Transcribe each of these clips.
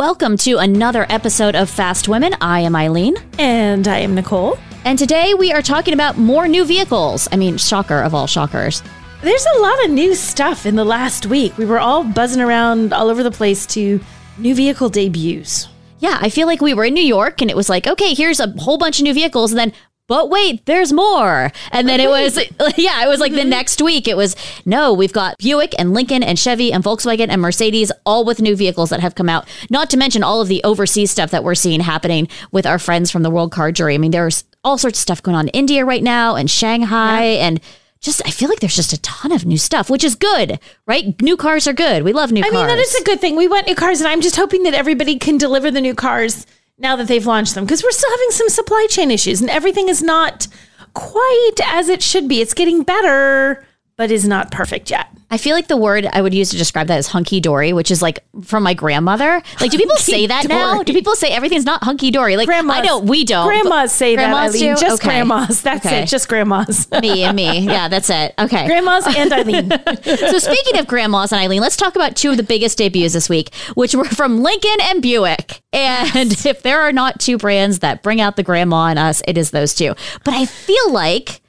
Welcome to another episode of Fast Women. I am Eileen. And I am Nicole. And today we are talking about more new vehicles. I mean, shocker of all shockers. There's a lot of new stuff in the last week. We were all buzzing around all over the place to new vehicle debuts. Yeah, I feel like we were in New York and it was like, okay, here's a whole bunch of new vehicles. And then but wait, there's more. And then it was, yeah, it was like the mm-hmm. next week. It was, no, we've got Buick and Lincoln and Chevy and Volkswagen and Mercedes, all with new vehicles that have come out. Not to mention all of the overseas stuff that we're seeing happening with our friends from the World Car Jury. I mean, there's all sorts of stuff going on in India right now and Shanghai yeah. and just I feel like there's just a ton of new stuff, which is good, right? New cars are good. We love new I cars. I mean, that is a good thing. We want new cars, and I'm just hoping that everybody can deliver the new cars now that they've launched them because we're still having some supply chain issues and everything is not quite as it should be. It's getting better, but is not perfect yet. I feel like the word I would use to describe that is hunky dory, which is like from my grandmother. Like, do people say that now? Do people say everything's not hunky dory? Like, grandmas, I know we don't. Grandmas say grandmas that, Eileen. Do? Just okay. grandmas. That's okay. it. Just grandmas. me and me. Yeah, that's it. Okay. Grandmas and Eileen. so, speaking of grandmas and Eileen, let's talk about two of the biggest debuts this week, which were from Lincoln and Buick. And yes. if there are not two brands that bring out the grandma in us, it is those two. But I feel like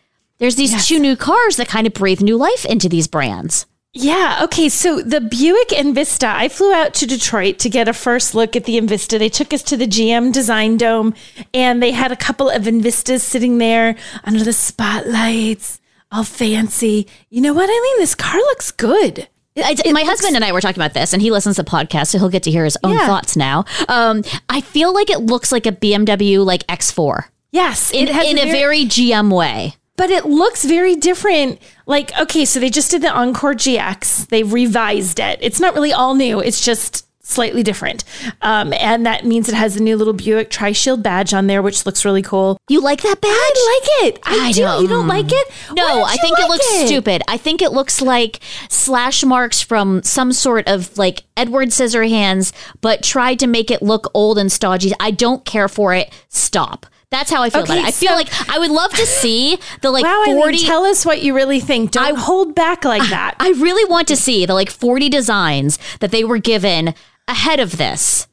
there's these yes. two new cars that kind of breathe new life into these brands. Yeah. Okay. So the Buick Envista, I flew out to Detroit to get a first look at the Envista. They took us to the GM Design Dome and they had a couple of Envistas sitting there under the spotlights, all fancy. You know what, I mean? This car looks good. It, my looks, husband and I were talking about this, and he listens to podcasts, so he'll get to hear his own yeah. thoughts now. Um, I feel like it looks like a BMW like X4. Yes, in, in a very, very GM way but it looks very different. Like, okay, so they just did the Encore GX. They revised it. It's not really all new. It's just slightly different. Um, and that means it has a new little Buick Tri Shield badge on there, which looks really cool. You like that badge? I like it. I, I do. Don't. You don't like it? No, I think like it looks it? stupid. I think it looks like slash marks from some sort of like Edward Scissorhands, but tried to make it look old and stodgy. I don't care for it. Stop. That's how I feel okay, about it. I so, feel like I would love to see the like wow, 40 mean, tell us what you really think. Don't I, hold back like that. I really want to see the like 40 designs that they were given ahead of this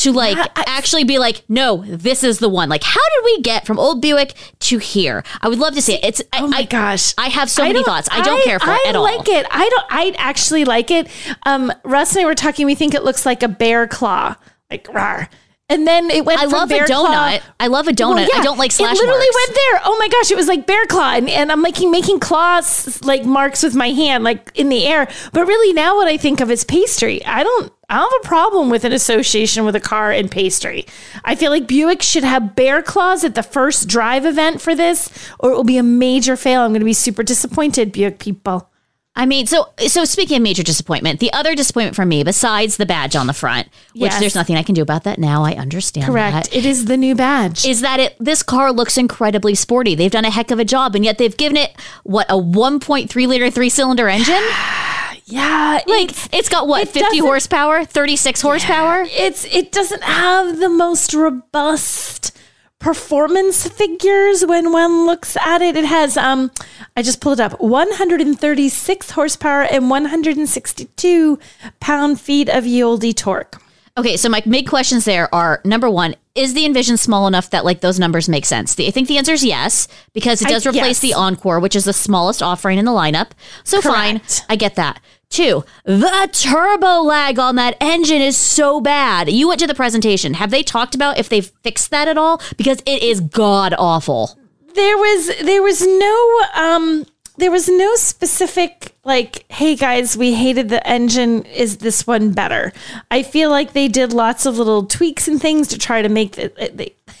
to like yeah, I, actually be like, no, this is the one. Like, how did we get from old Buick to here? I would love to see it. It's oh my I, gosh, I have so I many thoughts. I don't care for it at all. I like it. I don't. I actually like it. Um, Russ and I were talking. We think it looks like a bear claw, like rawr. And then it went. I love a donut. Claw. I love a donut. Well, yeah, I don't like slash. It literally marks. went there. Oh my gosh! It was like bear claw, and, and I'm making making claws like marks with my hand, like in the air. But really, now what I think of is pastry. I don't. I don't have a problem with an association with a car and pastry. I feel like Buick should have bear claws at the first drive event for this, or it will be a major fail. I'm going to be super disappointed, Buick people. I mean, so so speaking of major disappointment, the other disappointment for me, besides the badge on the front, which yes. there's nothing I can do about that now, I understand. Correct. That, it is the new badge. Is that it? This car looks incredibly sporty. They've done a heck of a job, and yet they've given it what a 1.3 liter three cylinder engine. yeah, like it's, it's got what it 50 horsepower, 36 horsepower. Yeah, it's it doesn't have the most robust performance figures when one looks at it. It has, um, I just pulled it up, 136 horsepower and 162 pound feet of yieldy torque. Okay, so my big questions there are number one, is the Envision small enough that like those numbers make sense? The, I think the answer is yes, because it does I, replace yes. the Encore, which is the smallest offering in the lineup. So Correct. fine, I get that. Two, the turbo lag on that engine is so bad. You went to the presentation. Have they talked about if they've fixed that at all? Because it is god awful. There was there was no um there was no specific like hey guys we hated the engine is this one better i feel like they did lots of little tweaks and things to try to make it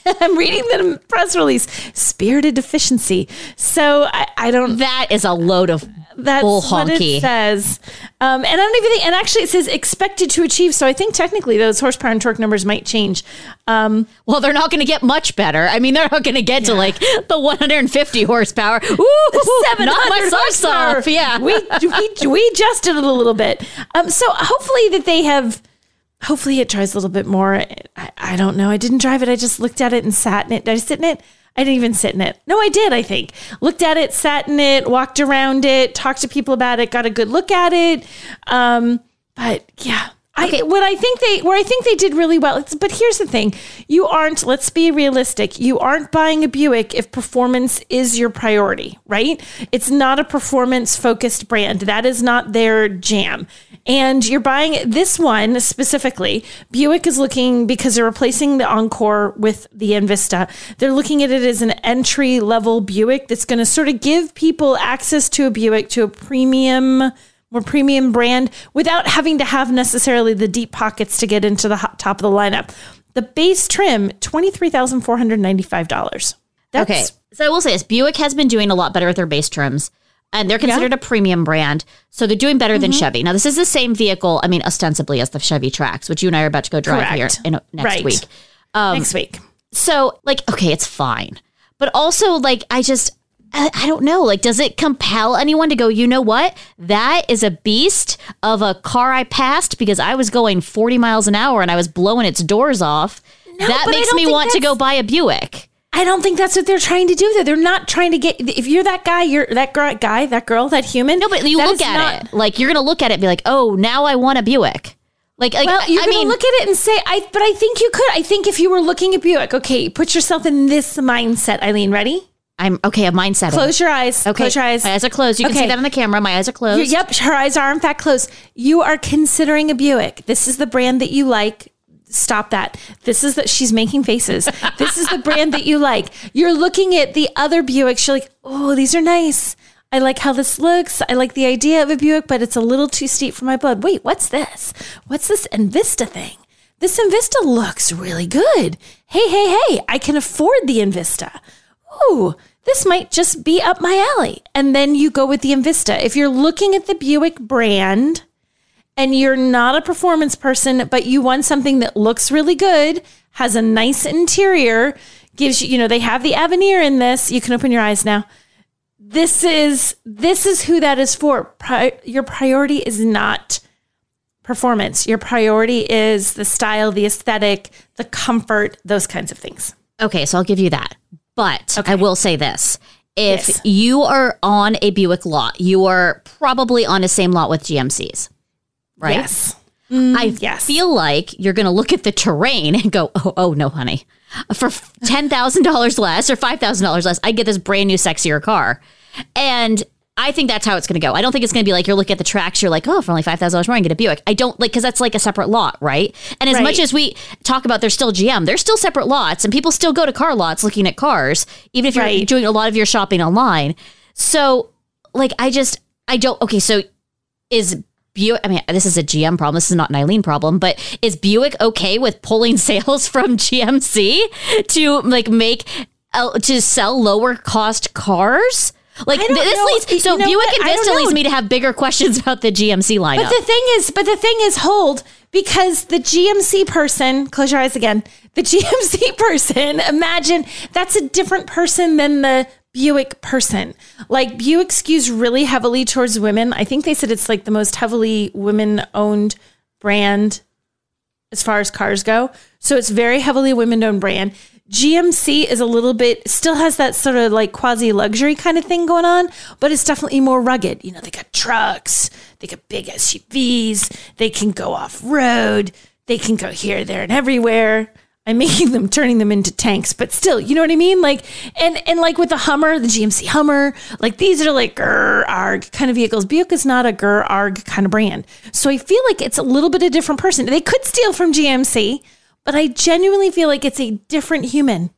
i'm reading the press release spirited efficiency so I, I don't that is a load of That's Full what it says. Um, and I don't even think, and actually it says expected to achieve. So I think technically those horsepower and torque numbers might change. Um, Well, they're not going to get much better. I mean, they're not going to get to like the 150 horsepower. Ooh, not my 700 socks horsepower. Yeah. we, we we adjusted it a little bit. Um, so hopefully that they have. Hopefully it tries a little bit more. I, I don't know. I didn't drive it. I just looked at it and sat in it. Did I sit in it? I didn't even sit in it. No, I did. I think looked at it, sat in it, walked around it, talked to people about it, got a good look at it. Um, but yeah. I, what I think they where I think they did really well. It's, but here's the thing: you aren't. Let's be realistic. You aren't buying a Buick if performance is your priority, right? It's not a performance focused brand. That is not their jam. And you're buying this one specifically. Buick is looking because they're replacing the Encore with the Envista. They're looking at it as an entry level Buick that's going to sort of give people access to a Buick to a premium more premium brand without having to have necessarily the deep pockets to get into the top of the lineup. The base trim, $23,495. That's, Okay. So I will say this Buick has been doing a lot better with their base trims. And they're considered a premium brand. So they're doing better Mm-hmm. than Chevy. Now, this is the same vehicle, I mean, ostensibly as the Chevy Trax, which you and I are about to go drive Correct. here in, next Right. week. next week. So, like, okay, it's fine. But also, like, I just, I, I don't know. Like, does it compel anyone to go, you know what? That is a beast of a car I passed because I was going 40 miles an hour and I was blowing its doors off. that makes me want to go buy a Buick. I don't think that's what they're trying to do. There, they're not trying to get. If you're that guy, you're that gr- guy, that girl, that human. No, but you look at not- it. Like, you're going to look at it and be like, oh, now I want a Buick. Like, like Well, you're I gonna mean, look at it and say, "I." But I think you could. I think if you were looking at Buick, okay, put yourself in this mindset, Eileen. Ready? I'm okay, a mindset. Close your eyes. Okay. Close your eyes. My eyes are closed. You can Okay. see that on the camera. My eyes are closed. You- yep, her eyes are in fact closed. You are considering a Buick. This is the brand that you like. Stop that. This is that she's making faces. This is the brand that you like. You're looking at the other Buicks. You're like, oh, these are nice. I like how this looks. I like the idea of a Buick, but it's a little too steep for my blood. Wait, what's this? What's this Envista thing? This Envista looks really good. Hey, hey, hey, I can afford the Envista. Ooh, this might just be up my alley. And then you go with the Envista. If you're looking at the Buick brand and you're not a performance person, but you want something that looks really good, has a nice interior, gives you, you know, they have the Avenir in this. You can open your eyes now. This is this is who that is for. Pri- your priority is not performance. Your priority is the style, the aesthetic, the comfort, those kinds of things. Okay, so I'll give you that. But I will say this. If Yes. you are on a Buick lot, you are probably on the same lot with GMCs, right? Yes. Mm, I yes. feel like you're going to look at the terrain and go, oh, oh no, honey. For $10,000 less or $5,000 less, I get this brand new, sexier car. And I think that's how it's going to go. I don't think it's going to be like you're looking at the Trax, you're like, oh, for only $5,000 more, I can get a Buick. I don't like, because that's like a separate lot, right? And as Right. much as we talk about they're still GM, they're still separate lots, and people still go to car lots looking at cars, even if you're Right. doing a lot of your shopping online. So, like, I just, I don't, okay, so is Buick, I mean, this is a GM problem. This is not an Eileen problem, but is Buick okay with pulling sales from GMC to like make, uh, to sell lower cost cars? Like this know. leads, You so Buick what? Envista leads me to have bigger questions about the GMC lineup. But the thing is, but the thing is, hold because the GMC person, close your eyes again. The GMC person, imagine that's a different person than the Buick person. Like Buick skews really heavily towards women. I think they said it's like the most heavily women owned brand as far as cars go. So it's very heavily women owned brand. GMC is a little bit still has that sort of like quasi luxury kind of thing going on, but it's definitely more rugged. You know, they got trucks, they got big SUVs, they can go off road, they can go here, there, and everywhere. I'm making them turning them into tanks, but still, you know what I mean? Like, and and like with the Hummer, the GMC Hummer, like these are like grr arg kind of vehicles. Buick is not a grr arg kind of brand, so I feel like it's a little bit a different person. They could steal from GMC, but I genuinely feel like it's a different human,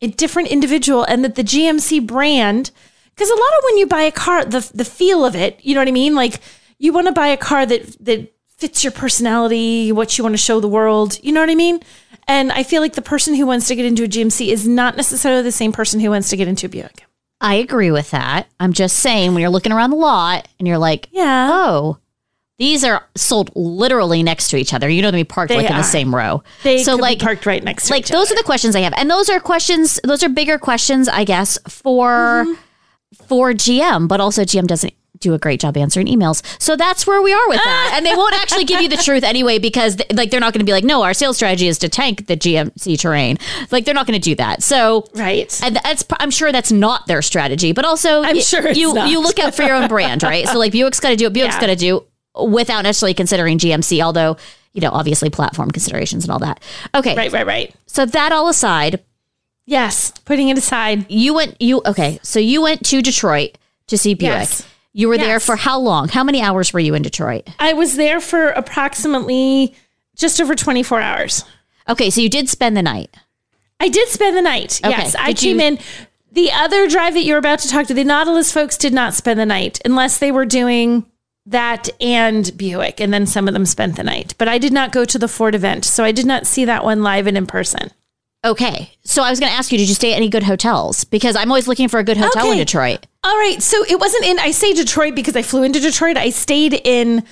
a different individual, and that the GMC brand, because a lot of when you buy a car, the the feel of it, you know what I mean? Like you want to buy a car that that fits your personality, what you want to show the world, you know what I mean? And I feel like the person who wants to get into a GMC is not necessarily the same person who wants to get into a Buick. I agree with that. I'm just saying when you're looking around the lot and you're like, Yeah. oh, these are sold literally next to each other. You know, they be parked They like in are. the same row. They so like parked right next to like each those other. are the questions I have, and those are questions. Those are bigger questions, I guess, for Mm-hmm. for GM, but also GM doesn't do a great job answering emails. So that's where we are with that. and they won't actually give you the truth anyway because like they're not going to be like, no, our sales strategy is to tank the GMC terrain. Like they're not going to do that. So Right. and that's I'm sure that's not their strategy, but also I'm y- sure you not. you look out for your own brand, right? So like Buick's got to do what Buick's Yeah. got to do without necessarily considering GMC, although you know obviously platform considerations and all that. Okay, Right, right, right. so that all aside, Yes. Putting it aside. you went you okay, so you went to Detroit to see Buick. Yes. You were there for how long? How many hours were you in Detroit? I was there for approximately just over 24 hours. Okay, so you did spend the night. I did spend the night. Okay. Yes. I Did came you- in. The other drive that you're about to talk to, the Nautilus folks did not spend the night unless they were doing that and Buick, and then some of them spent the night. But I did not go to the Ford event, so I did not see that one live and in person. Okay, so I was going to ask you, did you stay at any good hotels? Because I'm always looking for a good hotel in Detroit. All right, so it wasn't in. I say Detroit because I flew into Detroit. I stayed in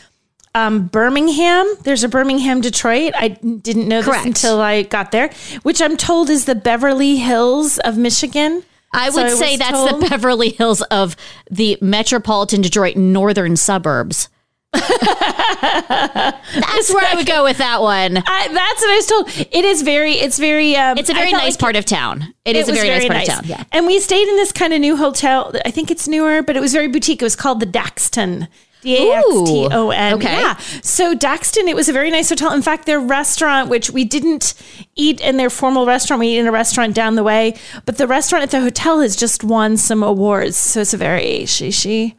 um, Birmingham. There's a Birmingham, Detroit. I didn't know Correct. this until I got there, which I'm told is the Beverly Hills of Michigan. I would I say was that's told- the Beverly Hills of the metropolitan Detroit northern suburbs. That's where I would go with that one. I, that's what I was told. It is very. It's very. Um, It's a very nice like part of town. it is a was very, nice part of town. Yeah. And we stayed in this kind of new hotel. I think it's newer, but it was very boutique. It was called the Daxton. D A X T O N. Okay. Yeah. So Daxton, it was a very nice hotel. In fact, their restaurant, which we didn't eat in their formal restaurant, we eat in a restaurant down the way. But the restaurant at the hotel has just won some awards. So it's a very shishi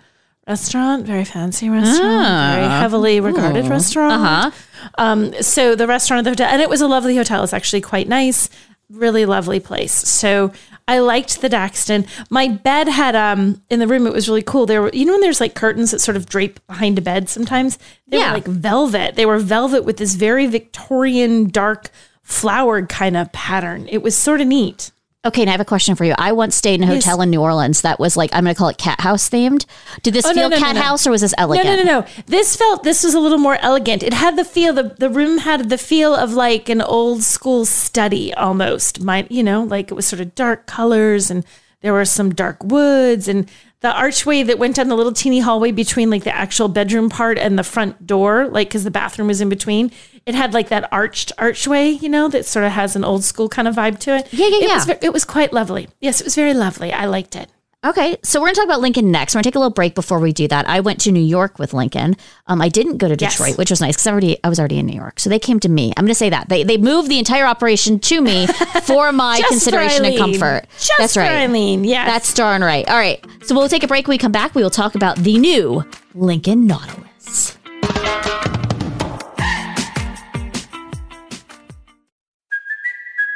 restaurant, very fancy restaurant, very heavily regarded restaurant. Uh-huh. Um, so the restaurant at the hotel, and it was a lovely hotel. It's actually quite nice, really lovely place. So I liked the Daxton. My bed had um in the room. It was really cool. There were you know when there's like curtains that sort of drape behind a bed. Sometimes they Yeah. were like velvet. They were velvet with this very Victorian dark flowered kind of pattern. It was sort of neat. Okay, and I have a question for you. I once stayed in a hotel in New Orleans that was like, I'm going to call it cat house themed. Did this Oh, feel no, no, cat no. house or was this elegant? No, no, no, no. This felt this was a little more elegant. It had the feel the the room had the feel of like an old school study almost. My, you know, like it was sort of dark colors and there were some dark woods and the archway that went down the little teeny hallway between like the actual bedroom part and the front door, like because the bathroom was in between. It had like that arched archway, you know, that sort of has an old school kind of vibe to it. Yeah, yeah, it yeah. Was, it was quite lovely. Yes, it was very lovely. I liked it. Okay, so we're going to talk about Lincoln next. We're going to take a little break before we do that. I went to New York with Lincoln. Um, I didn't go to Yes. Detroit, which was nice because I already I was already in New York. So they came to me. I'm going to say that they they moved the entire operation to me for my Just for consideration and comfort. Just That's right. Eileen. Yes. That's darn right. All right. So we'll take a break. When we come back, we will talk about the new Lincoln Nautilus.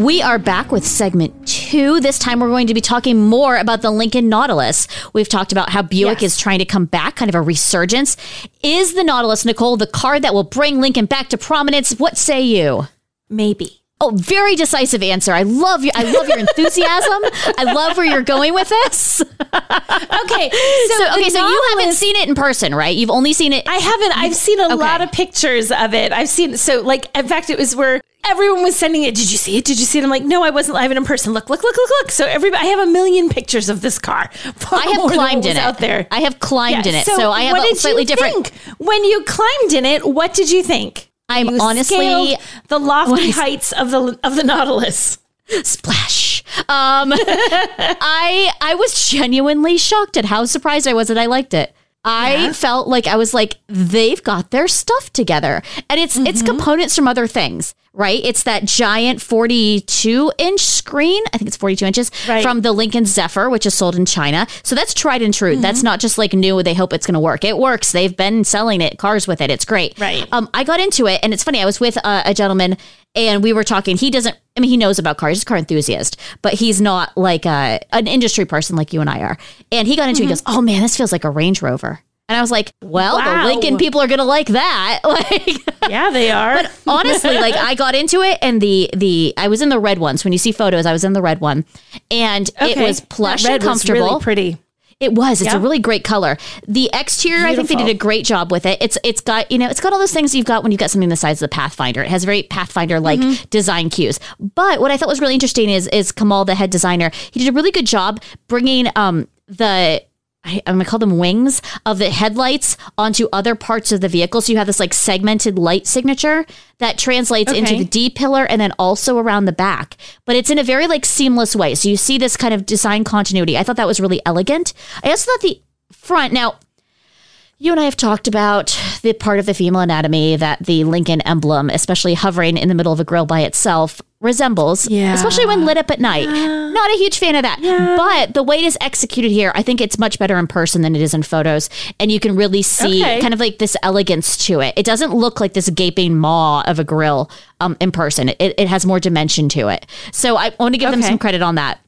We are back with segment two. This time we're going to be talking more about the Lincoln Nautilus. We've talked about how Buick Yes. is trying to come back, kind of a resurgence. Is the Nautilus, Nicole, the car that will bring Lincoln back to prominence? What say you? maybe. Oh, very decisive answer. I love you. I love your enthusiasm. I love where you're going with this. Okay. So, the okay, so you haven't seen it in person, right? You've only seen it. I haven't. I've seen a Okay. lot of pictures of it. I've seen so like in fact it was where everyone was sending it. Did you see it? Did you see it? I'm like, no, I wasn't live in person. Look, look, look, look, look. So everybody, I have a million pictures of this car. I have climbed in it. out there. I have climbed Yeah, in it. so So, I have what a did slightly you different. think? When you climbed in it, what did you think? I'm You honestly the lofty heights of the of the Nautilus. splash. Um, I I was genuinely shocked at how surprised I was that I liked it. I felt like I was like they've got their stuff together, and it's it's Mm-hmm. components from other things, right? It's that giant 42 inch screen. I think it's 42 inches Right. from the Lincoln Zephyr, which is sold in China. So that's tried and true. Mm-hmm. That's not just like new. They hope it's going to work. It works. They've been selling it, cars with it. It's great. Right. Um, I got into it, and it's funny. I was with a, a gentleman, and we were talking. He doesn't. I mean, he knows about cars. He's a car enthusiast, but he's not like a, an industry person like you and I are. And he got into. it. He goes, "Oh man, this feels like a Range Rover." And I was like, "Well, Wow. the Lincoln people are gonna like that." Like, Yeah, they are. but honestly, like I got into it, and the the I was in the red ones. When you see photos, I was in the red one, and it was plush and was comfortable. really pretty. It was. It's a really great color. The exterior, I think they did a great job with it. It's it's got you know it's got all those things you've got when you've got something the size of the Pathfinder. It has very Pathfinder like Mm-hmm. design cues. But what I thought was really interesting is is Kemal, the head designer, he did a really good job bringing um the. I, I'm gonna call them wings of the headlights onto other parts of the vehicle. So you have this like segmented light signature that translates into the D pillar and then also around the back. But it's in a very like seamless way. So you see this kind of design continuity. I thought that was really elegant. I also thought the front now you and I have talked about the part of the female anatomy that the Lincoln emblem, especially hovering in the middle of a grill by itself, resembles, Yeah. especially when lit up at night. Not a huge fan of that. But the way it is executed here, I think it's much better in person than it is in photos. And you can really see Okay. kind of like this elegance to it. It doesn't look like this gaping maw of a grill um, in person, it, it has more dimension to it. So I want to give them some credit on that.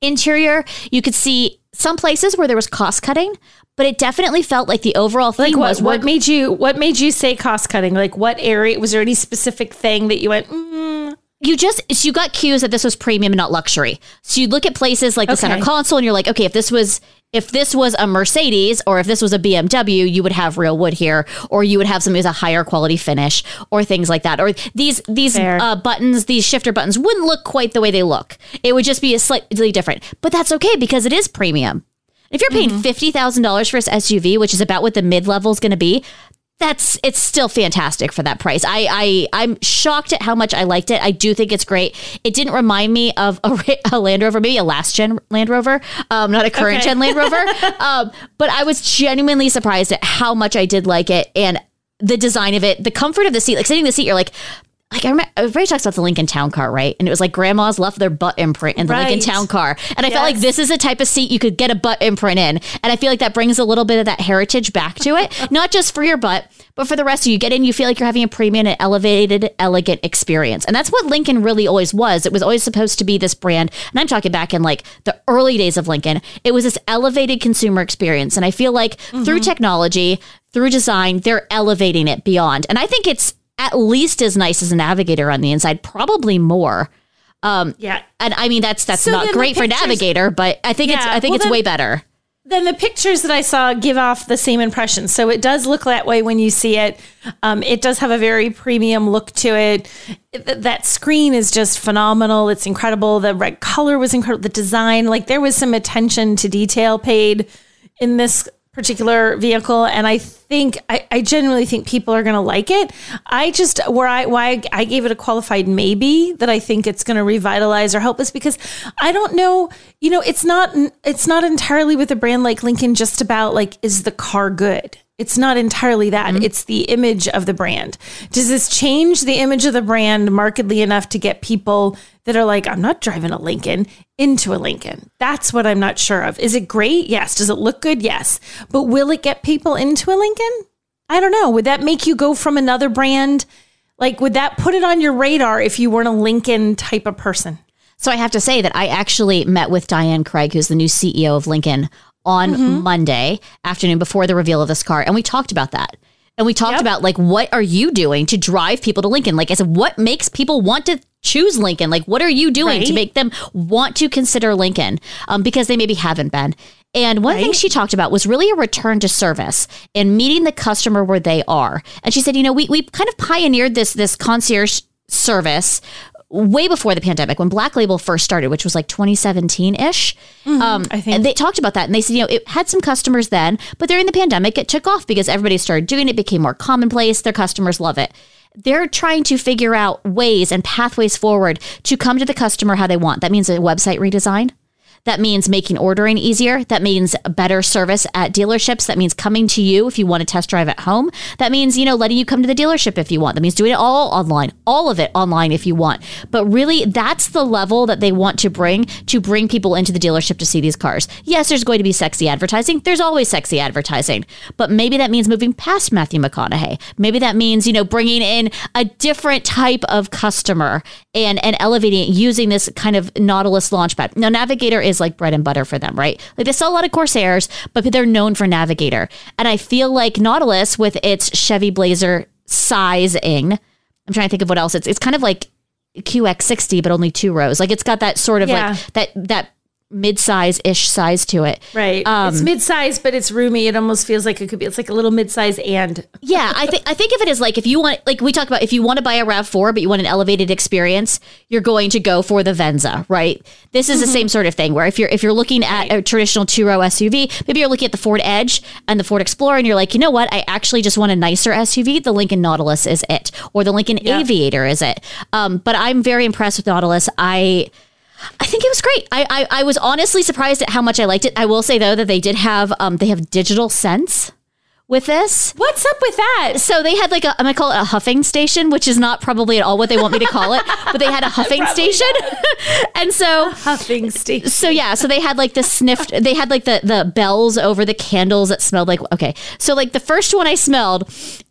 Interior, you could see some places where there was cost cutting, but it definitely felt like the overall thing Like what, was what made you what made you say cost cutting? Like what area was there any specific thing that you went, mm, you just so you got cues that this was premium and not luxury. So you look at places like the center console and you're like, okay, if this was if this was a Mercedes or if this was a BMW, you would have real wood here, or you would have something with a higher quality finish, or things like that. Or these these uh, buttons, these shifter buttons, wouldn't look quite the way they look. It would just be a slightly different. But that's okay because it is premium. If you're paying fifty thousand dollars for this SUV, which is about what the mid level is going to be, that's it's still fantastic for that price. I I I'm shocked at how much I liked it. I do think it's great. It didn't remind me of a, a Land Rover, maybe a last gen Land Rover, um, not a current Okay. gen Land Rover. um, but I was genuinely surprised at how much I did like it and the design of it, the comfort of the seat. Like sitting in the seat, you're like. Like I remember, everybody talks about the Lincoln Town Car, right? And it was like grandmas left their butt imprint in the Lincoln Town Car, and I felt like this is a type of seat you could get a butt imprint in, and I feel like that brings a little bit of that heritage back to it, not just for your butt, but for the rest of you. You get in, you feel like you're having a premium and elevated, elegant experience, and that's what Lincoln really always was. It was always supposed to be this brand, and I'm talking back in like the early days of Lincoln. It was this elevated consumer experience, and I feel like through mm-hmm. technology, through design, they're elevating it beyond, and I think it's at least as nice as a Navigator on the inside, probably more. yeah. And I mean that's that's So not great for Navigator, but I think it's I think well it's then- way better. Then the pictures that I saw give off the same impression. So it does look that way when you see it. Um, it does have a very premium look to it. Th- that screen is just phenomenal. It's incredible. The red color was incredible. The design, like there was some attention to detail paid in this particular vehicle and i think i, I genuinely think people are going to like it. I just where i why i gave it a qualified maybe that i think it's going to revitalize or help us because i don't know you know it's not it's not entirely with a brand like lincoln just about like is the car good it's not entirely that. Mm-hmm. It's the image of the brand. Does this change the image of the brand markedly enough to get people that are like i'm not driving a lincoln into a lincoln? That's what i'm not sure of. Is it great? Yes. Does it look good? Yes. But will it get people into a lincoln? I don't know. Would that make you go from another brand? Like would that put it on your radar if you weren't a lincoln type of person? So I have to say that I actually met with Diane Craig, who's the new CEO of Lincoln, on Mm-hmm. Monday afternoon before the reveal of this car, and we talked about that. And we talked Yep. about like what are you doing to drive people to Lincoln? Like I said, what makes people want to choose Lincoln? Like what are you doing to make them want to consider Lincoln? Um, because they maybe haven't been. And one thing she talked about was really a return to service and meeting the customer where they are. And she said, you know, we we kind of pioneered this this concierge service way before the pandemic when Black Label first started, which was like 2017 ish. Um, I think. and they talked about that and they said, you know, it had some customers then, but during the pandemic, it took off because everybody started doing it, became more commonplace. Their customers love it. they're trying to figure out ways and pathways forward to come to the customer how they want. That means a website redesign. That means making ordering easier. That means better service at dealerships. That means coming to you if you want to test drive at home. That means, you know, letting you come to the dealership if you want. That means doing it all online, all of it online if you want. But really, that's the level that they want to bring to bring people into the dealership to see these cars. Yes, there's going to be sexy advertising. There's always sexy advertising. But maybe that means moving past Matthew McConaughey. Maybe that means, you know, bringing in a different type of customer and, and elevating it using this kind of Nautilus launchpad. Now, Navigator is like bread and butter for them, right? Like they sell a lot of Corsairs, but they're known for Navigator. And I feel like Nautilus with its Chevy Blazer sizing, I'm trying to think of what else it's it's kind of like QX60 but only two rows. Like it's got that sort of Yeah. like that that mid-size ish size to it. Right. Um, it's mid-size, but it's roomy. It almost feels like it could be. It's like a little mid-size and Yeah, I think I think of it as like if you want like we talked about if you want to buy a RAV4 but you want an elevated experience, you're going to go for the Venza, right? This is the same sort of thing where if you're if you're looking at a traditional two-row SUV, maybe you're looking at the Ford Edge and the Ford Explorer and you're like, "You know what? I actually just want a nicer SUV. The Lincoln Nautilus is it or the Lincoln Aviator is it." Um, but I'm very impressed with Nautilus. I I think it was great. I, I I was honestly surprised at how much I liked it. I will say though that they did have um they have digital sense with this. what's up with that? So they had like a I'm gonna call it a huffing station, which is not probably at all what they want me to call it, but they had a huffing station. and so Huffing station. so yeah, so they had like the sniffed they had like the the bells over the candles that smelled like okay. So like the first one I smelled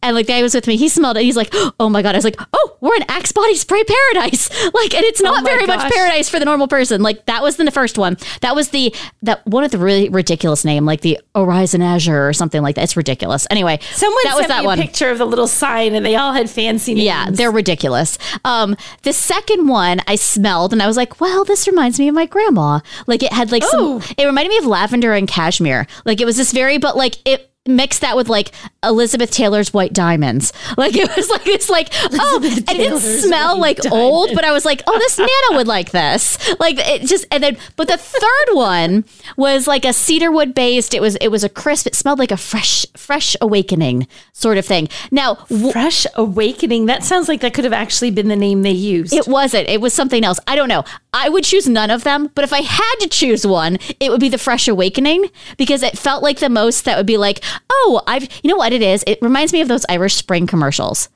and like the guy was with me, he smelled it, he's like, Oh my god, I was like, Oh, we're in Axe body spray paradise. Like and it's oh not Oh very much paradise for the normal person. Like that was the first one. That was the that one of the really ridiculous name, like the Horizon Azure or something like that. It's ridiculous. Anyway, Someone that sent was that me one. a picture of the little sign, and they all had fancy names. Yeah, they're ridiculous. Um, the second one I smelled and I was like, well, this reminds me of my grandma. Like it had like Oh. some, it reminded me of lavender and cashmere. Like it was this very, but like it mixed that with like Elizabeth Taylor's white diamonds. Like it was like it's like, oh, and it didn't smell white like old, but I was like, oh, this Nana would like this. Like it just, and then, but the third one was like a cedarwood based. It was, it was a crisp, it smelled like a fresh, fresh awakening sort of thing. Now, w- Fresh Awakening. That sounds like that could have actually been the name they used. It wasn't. It was something else. I don't know. I would choose none of them, but if I had to choose one, it would be the Fresh Awakening because it felt like the most that would be like, oh, I've, you know what it is? It reminds me of those Irish Spring commercials.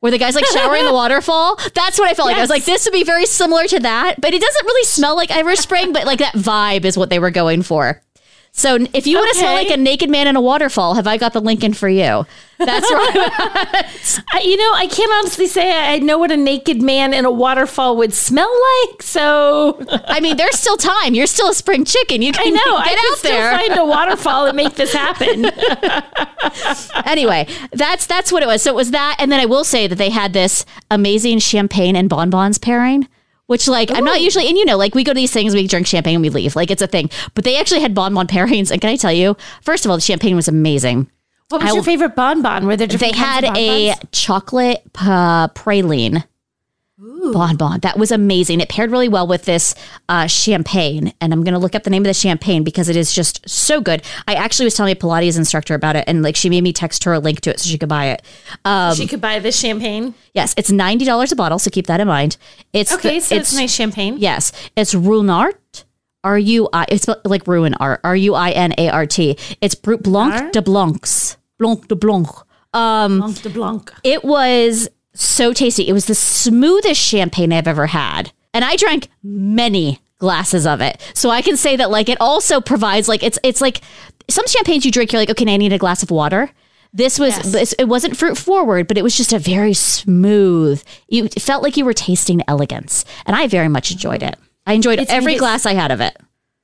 Where the guy's like showering the waterfall. That's what I felt like. I was like, this would be very similar to that, but it doesn't really smell like Irish Spring, but like that vibe is what they were going for. So if you want to smell like a naked man in a waterfall, have I got the Lincoln for you? That's right. I, you know, I can't honestly say I know what a naked man in a waterfall would smell like. So I mean, there's still time. You're still a spring chicken. You I know get I could out still there. find a waterfall and make this happen. anyway, that's that's what it was. So it was that, and then I will say that they had this amazing champagne and bonbons pairing. Which like I'm not usually, and you know, like we go to these things, we drink champagne and we leave, like it's a thing. But they actually had bonbon pairings, and can I tell you? First of all, the champagne was amazing. What was I your favorite bonbon? Were there They had a chocolate uh, praline bonbon that was amazing. It paired really well with this uh, champagne, and I'm going to look up the name of the champagne because it is just so good. I actually was telling a Pilates instructor about it, and like she made me text her a link to it so she could buy it. Um, she could buy this champagne. yes, it's ninety dollars a bottle, so keep that in mind. It's Okay, the- so it's, nice champagne. Yes, it's Ruinart. R U I. It's like ruin art. R U I N A R T. It's Brut Blanc Art? de Blancs. Blanc de Blanc. Blanc de Blanc. It was so tasty. It was the smoothest champagne I've ever had. And I drank many glasses of it. So I can say that like it also provides like it's it's like some champagnes you drink you're like okay, I need a glass of water. This was Yes. this, it wasn't fruit forward, but it was just a very smooth. You it felt like you were tasting elegance, and I very much enjoyed it. I enjoyed It's every glass I had of it.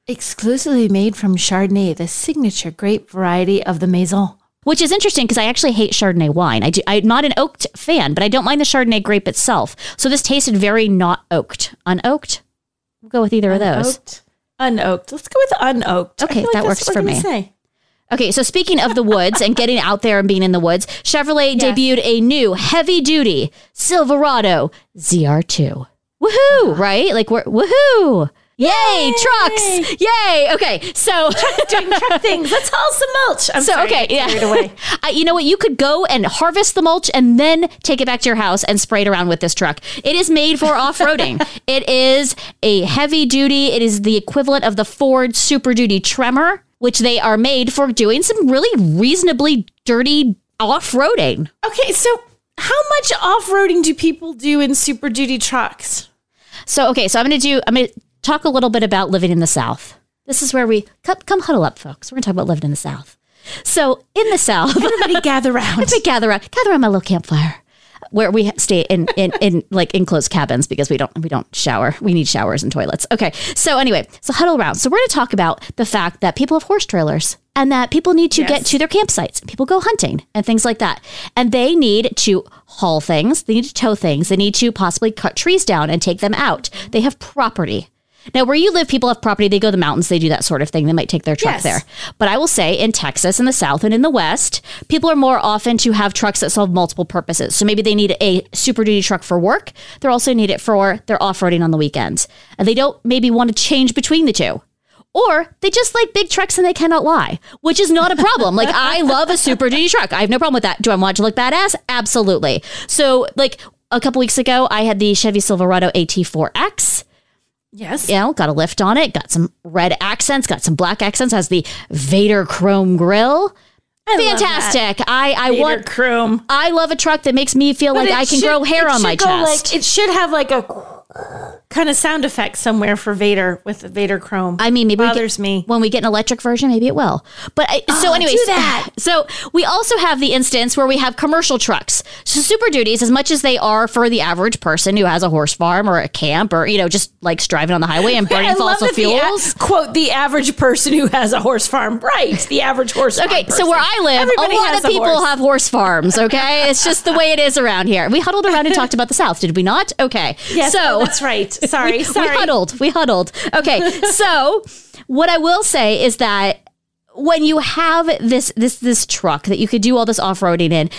Exclusively made from Chardonnay, the signature grape variety of the Maison. Which is interesting because I actually hate Chardonnay wine. I do, I'm not an oaked fan, but I don't mind the Chardonnay grape itself. So this tasted very not oaked. Unoaked? We'll go with either of those. Unoaked. Unoaked. Let's go with unoaked. Okay, like that works what for me. Say. Okay, so speaking of the woods and getting out there and being in the woods, Chevrolet Yes. debuted a new heavy duty Silverado ZR2. Woohoo, right? Like we're woohoo. Yay, trucks! Yay! Okay, so Doing truck things. Let's haul some mulch. I'm so sorry, okay, I yeah. Uh, you know what? You could go and harvest the mulch and then take it back to your house and spray it around with this truck. It is made for off roading. it is a heavy duty. It is the equivalent of the Ford Super Duty Tremor, which they are made for doing some really reasonably dirty off roading. Okay, so how much off-roading do people do in Super Duty trucks? So okay, so I'm going to do. I'm going to talk a little bit about living in the South. This is where we come, come huddle up, folks. We're going to talk about living in the South. So in the South, Everybody gather around. Everybody gather around, gather around my little campfire, where we stay in in in like enclosed cabins because we don't we don't shower. We need showers and toilets. Okay, so anyway, so huddle around. So we're going to talk about the fact that people have horse trailers and that people need to get to their campsites. People go hunting and things like that, and they need to haul things. They need to tow things. They need to possibly cut trees down and take them out. They have property. Now, where you live, people have property. They go to the mountains. They do that sort of thing. They might take their truck Yes. there. But I will say in Texas, in the South, and in the West, people are more often to have trucks that solve multiple purposes. So maybe they need a super duty truck for work. They also need it for their off roading on the weekends. And they don't maybe want to change between the two. Or they just like big trucks and they cannot lie, which is not a problem. like I love a super duty truck. I have no problem with that. Do I want to look badass? Absolutely. So like a couple weeks ago, I had the Chevy Silverado AT4X yes. you know, got a lift on it, got some red accents, got some black accents, has the Vader chrome grill. I. Fantastic. I I Vader want chrome. I love a truck that makes me feel But like I can should- grow hair on my go chest. Like, it should have like a kind of sound effect somewhere for Vader with the Vader chrome. I mean, maybe bothers get, me. when we get an electric version. Maybe it will. But I, so, Oh, anyways, do that. so we also have the instance where we have commercial trucks. So super duties, as much as they are for the average person who has a horse farm or a camp or you know just likes driving on the highway and burning fossil that the fuels. quote the average person who has a horse farm. Right, the average horse. farm Okay, so where I live, Everybody a lot of people horse. have horse farms. Okay, it's just the way it is around here. We huddled around and talked about the South, did we not? Okay, Yes, so oh, that's right. Sorry, we, sorry. we huddled. We huddled. Okay, so what I will say is that when you have this this this truck that you could do all this off roading in.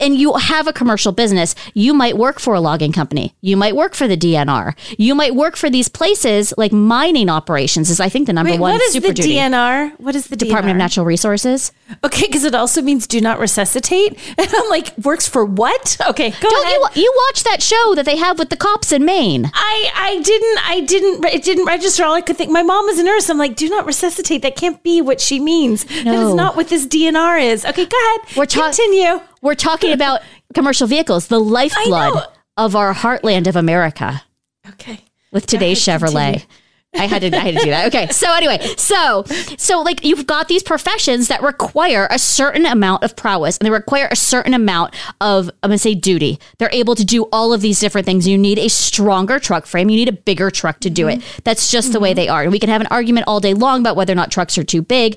And you have a commercial business, you might work for a logging company. You might work for the DNR. You might work for these places like mining operations is I think the number Wait, one what is super the duty. DNR? What is the Department of Natural Resources. Okay, because it also means do not resuscitate. And I'm like, works for what? Okay, go Don't ahead. you you watch that show that they have with the cops in Maine? I I didn't I didn't it didn't register. All I could think. My mom is a nurse. I'm like, do not resuscitate. That can't be what she means. That No. is not what this DNR is. Okay, go ahead. We're ta- continue. We're talking about commercial vehicles, the lifeblood of our heartland of America Okay. with today's Chevrolet. continue. I had to I had to do that. Okay. So anyway, so so like you've got these professions that require a certain amount of prowess and they require a certain amount of I'm gonna say duty. They're able to do all of these different things. You need a stronger truck frame. You need a bigger truck to do it. That's just the way they are. And we can have an argument all day long about whether or not trucks are too big,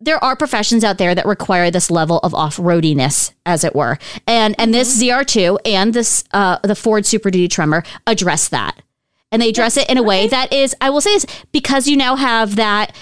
there are professions out there that require this level of off-roadiness, as it were. And and this ZR2 and this uh, the Ford Super Duty Tremor address that. And they address it in a way that is i will say this because you now have that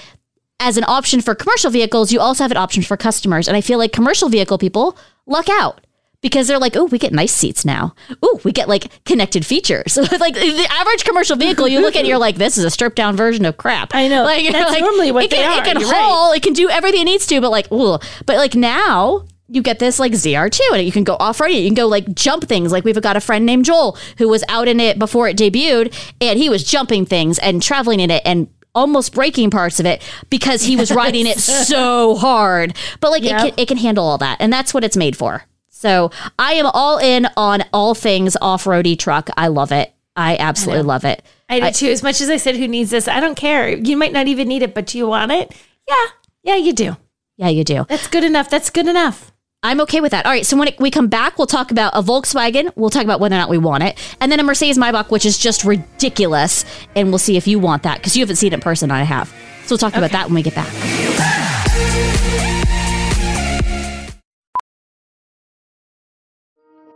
as an option for commercial vehicles you also have an option for customers. And i feel like commercial vehicle people luck out because they're like oh we get nice seats now oh we get like connected features like the average commercial vehicle you look at it, you're like this is a stripped down version of crap I know. like, That's normally what it can, they it can You're haul it can do everything it needs to but like ooh. but like now you get this like ZR2 and you can go off roading. You can go like jump things. Like we've got a friend named Joel who was out in it before it debuted and he was jumping things and traveling in it and almost breaking parts of it because he was riding it so hard. But like Yep. it, can, it can handle all that. And that's what it's made for. So I am all in on all things off roady truck. I love it. I absolutely love it. I do too. As much as I said, who needs this? I don't care. You might not even need it, but do you want it? Yeah. Yeah, you do. Yeah, you do. That's good enough. That's good enough. I'm okay with that. All right, so when it, we come back, we'll talk about a Volkswagen. We'll talk about whether or not we want it, and then a Mercedes Maybach, which is just ridiculous, and we'll see if you want that because you haven't seen it in person. I have, so we'll talk about that when we get back.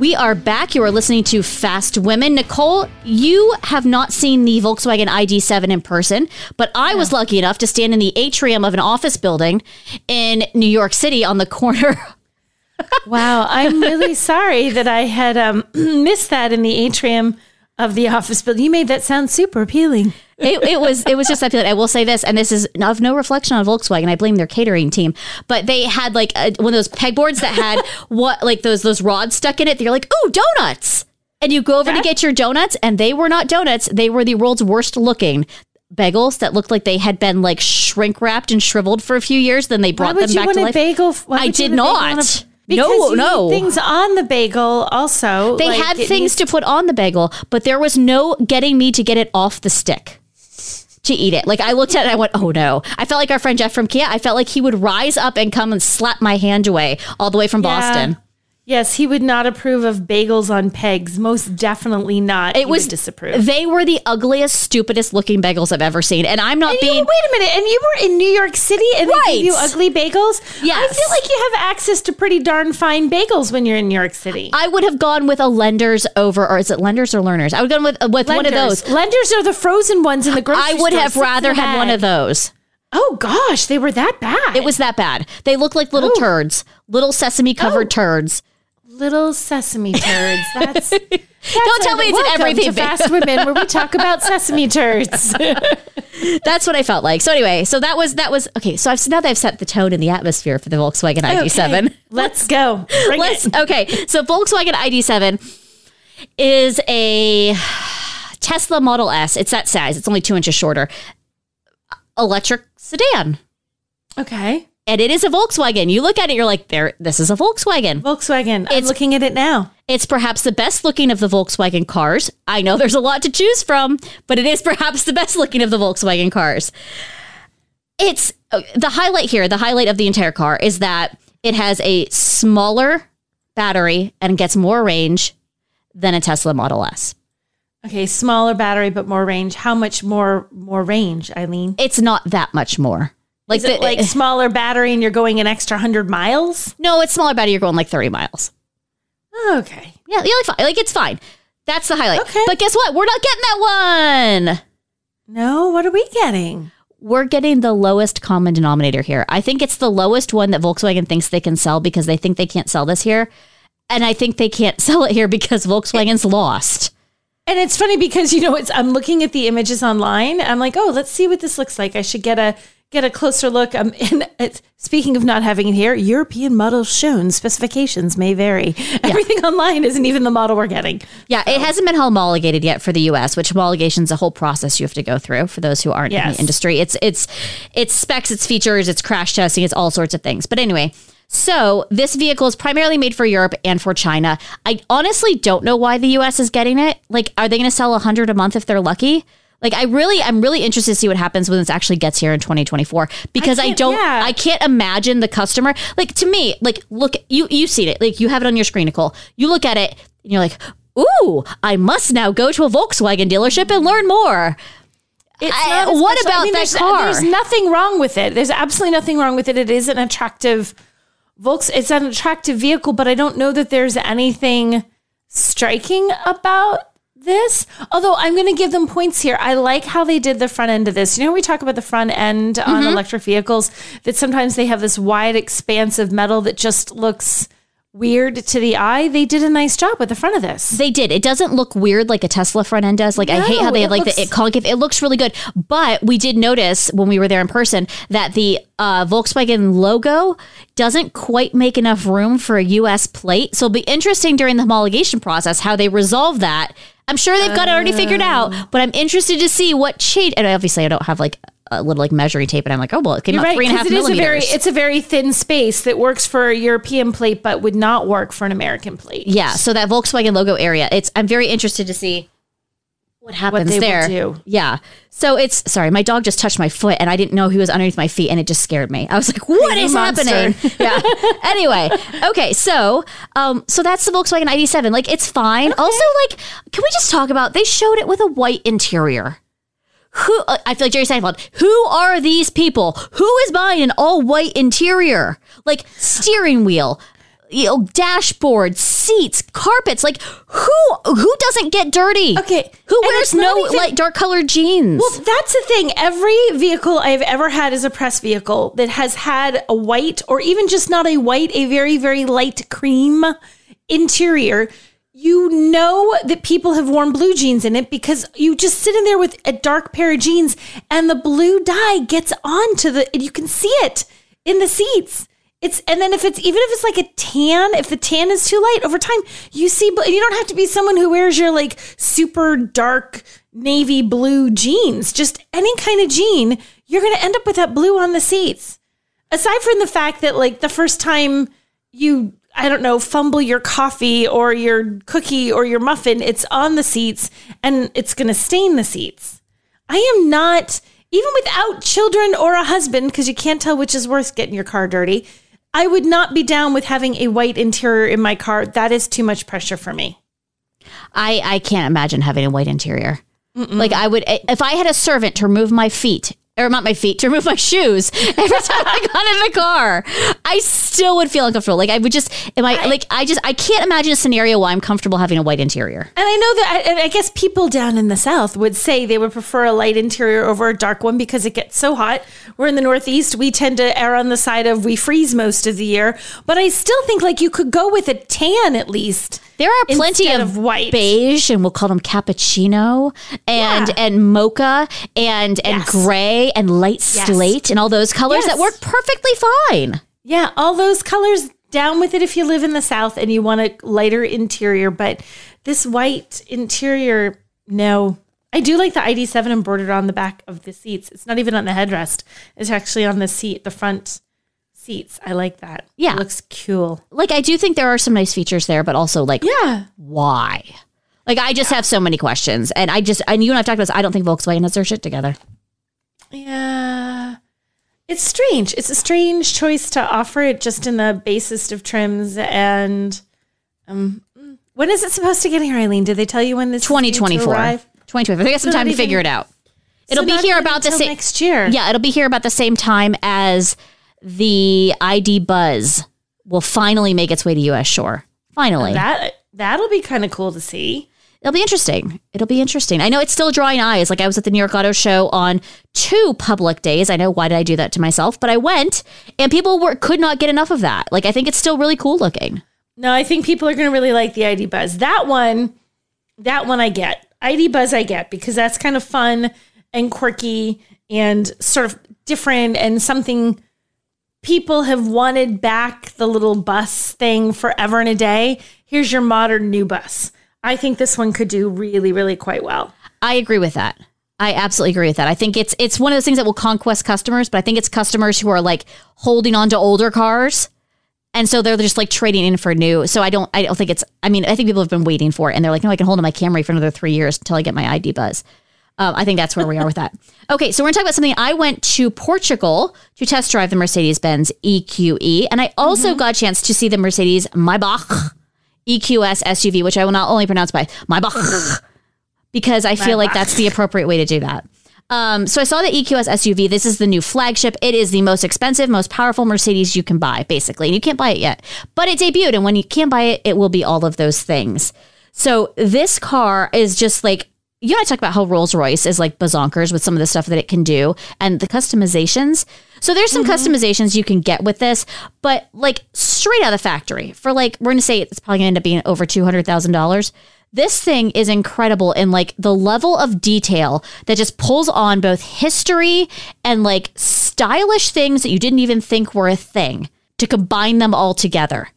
We are back. You are listening to Fast Women. Nicole, you have not seen the Volkswagen ID7 in person, but I was lucky enough to stand in the atrium of an office building in New York City on the corner. Wow, I'm really sorry that I had um, missed that in the atrium of the office building. You made that sound super appealing. it, it was it was just I feel like I will say this, and this is of no reflection on Volkswagen. I blame their catering team, but they had like a, one of those pegboards that had what like those those rods stuck in it. They're like, oh, donuts, and you go over to get your donuts, and they were not donuts. They were the world's worst looking bagels that looked like they had been like shrink wrapped and shriveled for a few years. Then they brought them you back to life. bagel? I did want a bagel not. Because no, no. things on the bagel also. They like, had things needs- to put on the bagel, but there was no getting me to get it off the stick to eat it. Like I looked at it, and I went, "Oh no!" I felt like our friend Jeff from Kia. I felt like he would rise up and come and slap my hand away all the way from Yeah. Boston. Yes, he would not approve of bagels on pegs. Most definitely not. It He was would disapprove. They were the ugliest, stupidest looking bagels I've ever seen, and I'm not And you, being. wait a minute, and you were in New York City and they gave you ugly bagels? Yes, I feel like you have access to pretty darn fine bagels when you're in New York City. I would have gone with a Lenders over, or is it Lenders or Learners? I would have gone with uh, with one of those. Lenders are the frozen ones in the grocery store. I would store, have six rather had one of those. Oh gosh, they were that bad. It was that bad. They look like little Oh. turds, little sesame covered turds. Little sesame turds. That's, Don't tell me it's in everything. To Fast Women, where we talk about sesame turds. That's what I felt like. So anyway, so that was that was okay. So I've now that I've set the tone and the atmosphere for the Volkswagen ID7. Okay, Let's go. Bring Let's it. okay. So Volkswagen ID7 is a Tesla Model S. It's that size. It's only two inches shorter. Electric sedan, Okay. And it is a Volkswagen. You look at it, you're like, there. This is a Volkswagen. Volkswagen. I'm It's- looking at it now. It's perhaps the best looking of the Volkswagen cars. I know there's a lot to choose from, but it is perhaps the best looking of the Volkswagen cars. It's uh, the highlight here, the highlight of the entire car is that it has a smaller battery and gets more range than a Tesla Model S. Okay, smaller battery but more range. How much more more range, Eileen? It's not that much more. Like Is it the- like smaller battery and you're going an extra hundred miles? no, it's smaller battery. You're going like 30 miles. Okay. Yeah, yeah, like fine. Like it's fine. That's the highlight. Okay. But guess what? We're not getting that one. No, what are we getting? we're getting the lowest common denominator here. I think it's the lowest one that Volkswagen thinks they can sell because they think they can't sell this here. And I think they can't sell it here because Volkswagen's lost. And it's funny because you know it's I'm looking at the images online. I'm like, oh, let's see what this looks like. I should get a get a closer look. Um, and it's, speaking of not having it here, European models shown specifications may vary. Everything online isn't even the model we're getting. Yeah, it hasn't been homologated yet for the US, which homologation is a whole process you have to go through for those who aren't in the industry. It's it's it's specs, it's features, it's crash testing, it's all sorts of things. But anyway, so this vehicle is primarily made for Europe and for China. I honestly don't know why the US is getting it. Like, are they going to sell 100 a month if they're lucky? Like, I really, I'm really interested to see what happens when this actually gets here in 2024 because I, can't- don't, yeah. I can't imagine the customer. Like, to me, like, look, you, you've seen it. Like, you have it on your screen, Nicole. You look at it and you're like, ooh, I must now go to a Volkswagen dealership and learn more. It's I- what special- about that there's, car? There's nothing wrong with it. There's absolutely nothing wrong with it. It is an attractive Volks. It's an attractive vehicle, but I don't know that there's anything striking about this. Although I'm going to give them points here. I like how they did the front end of this. You know, we talk about the front end on Mm-hmm. electric vehicles that sometimes they have this wide expanse of metal that just looks weird to the eye. They did a nice job with the front of this. They did. It doesn't look weird like a Tesla front end does. Like I hate how they have like looks- the it concave. It looks really good. But we did notice when we were there in person that the uh, Volkswagen logo doesn't quite make enough room for a US plate. So it'll be interesting during the homologation process how they resolve that. I'm sure they've got it already figured out, Oh. but I'm interested to see what change. And obviously, I don't have like a little like measuring tape, and I'm like, oh well, it came You're out right three and a half it is a very it's a very thin space that works for a European plate but would not work for an American plate. yeah, so that Volkswagen logo area. It's I'm very interested to see what happens will there. do. Yeah. So it's sorry, my dog just touched my foot and I didn't know he was underneath my feet and it just scared me. I was like, "What Crazy is monster. happening?" yeah. Anyway, okay, so um so that's the Volkswagen ID7. Like it's fine. Also like can we just talk about they showed it with a white interior. Who uh, I feel like Jerry Seinfeld. Who are these people? Who is buying an all white interior? Like steering wheel, you know, dashboard, seats, carpets. Like who who doesn't get dirty? Okay, Who wears no even- like dark colored jeans? Well, that's the thing. Every vehicle I've ever had is a press vehicle that has had a white or even just not a white, a very, very light cream interior, you know that people have worn blue jeans in it because you just sit in there with a dark pair of jeans and the blue dye gets onto the, and you can see it in the seats. It's and then if it's even if it's like a tan, if the tan is too light over time, you see. But you don't have to be someone who wears your like super dark navy blue jeans. Just any kind of jean, you're going to end up with that blue on the seats. Aside from the fact that like the first time you, I don't know, fumble your coffee or your cookie or your muffin, it's on the seats and it's going to stain the seats. I am not, even without children or a husband, because you can't tell which is worse getting your car dirty. I would not be down with having a white interior in my car. That is too much pressure for me. I I can't imagine having a white interior. Like I would if I had a servant to remove my feet or not my feet to remove my shoes every time I got in the car, I still would feel uncomfortable. Like I would just am I, like I just I can't imagine a scenario where I'm comfortable having a white interior. And I know that, and I guess people down in the South would say they would prefer a light interior over a dark one because it gets so hot. We're in the Northeast. We tend to err on the side of we freeze most of the year. But I still think like you could go with a tan at least. There are plenty Instead of, white. beige, and we'll call them cappuccino and Yeah. and mocha and and Yes. gray and light Yes. slate and all those colors that work perfectly fine. Yeah, all those colors down with it if you live in the South and you want a lighter interior. But this white interior, no. I do like the ID7 embroidered on the back of the seats. It's not even on the headrest. It's actually on the seat, the front seats. I like that. Yeah. It looks cool. Like I do think there are some nice features there, but also like Yeah. why? Like I just have so many questions, and I just and you and I've talked about this. I don't think Volkswagen has their shit together. Yeah. It's strange. It's a strange choice to offer it just in the basest of trims. And um, when is it supposed to get here, Eileen? Did they tell you when this is due 2024. arrive? 2024. I got some So time to figure it out. It'll So be here about the same next year. Yeah, it'll be here about the same time as the ID Buzz will finally make its way to US shore. Finally. That that'll be kind of cool to see. It'll be interesting. It'll be interesting. I know it's still drawing eyes. Like I was at the New York Auto Show on two public days. I know why did I do that to myself, but I went and people were could not get enough of that. Like I think it's still really cool looking. No, I think people are going to really like the ID Buzz. That one, that one I get. ID Buzz I get because that's kind of fun and quirky and sort of different and something people have wanted back the little bus thing forever and a day. Here's your modern new bus. I think this one could do really, really quite well. I agree with that. I absolutely agree with that. I think it's it's one of those things that will conquest customers, but I think it's customers who are like holding on to older cars. And so they're just like trading in for new. So I don't I don't think it's I mean, I think people have been waiting for it and they're like, no, I can hold on my Camry for another three years until I get my ID buzz. Um, I think that's where we are with that. Okay, so we're gonna talk about something. I went to Portugal to test drive the Mercedes Benz EQE, and I also got a chance to see the Mercedes Maybach EQS SUV, which I will not only pronounce by Maybach because I feel like that's the appropriate way to do that. Um, so I saw the EQS SUV. This is the new flagship. It is the most expensive, most powerful Mercedes you can buy, basically. And you can't buy it yet, but it debuted. And when you can buy it, it will be all of those things. So this car is just like, you know, I talk about how Rolls Royce is like bazonkers with some of the stuff that it can do and the customizations. So there's some mm-hmm. customizations you can get with this, but like straight out of the factory for like, we're going to say it's probably going to end up being over $200,000. This thing is incredible in like the level of detail that just pulls on both history and like stylish things that you didn't even think were a thing to combine them all together.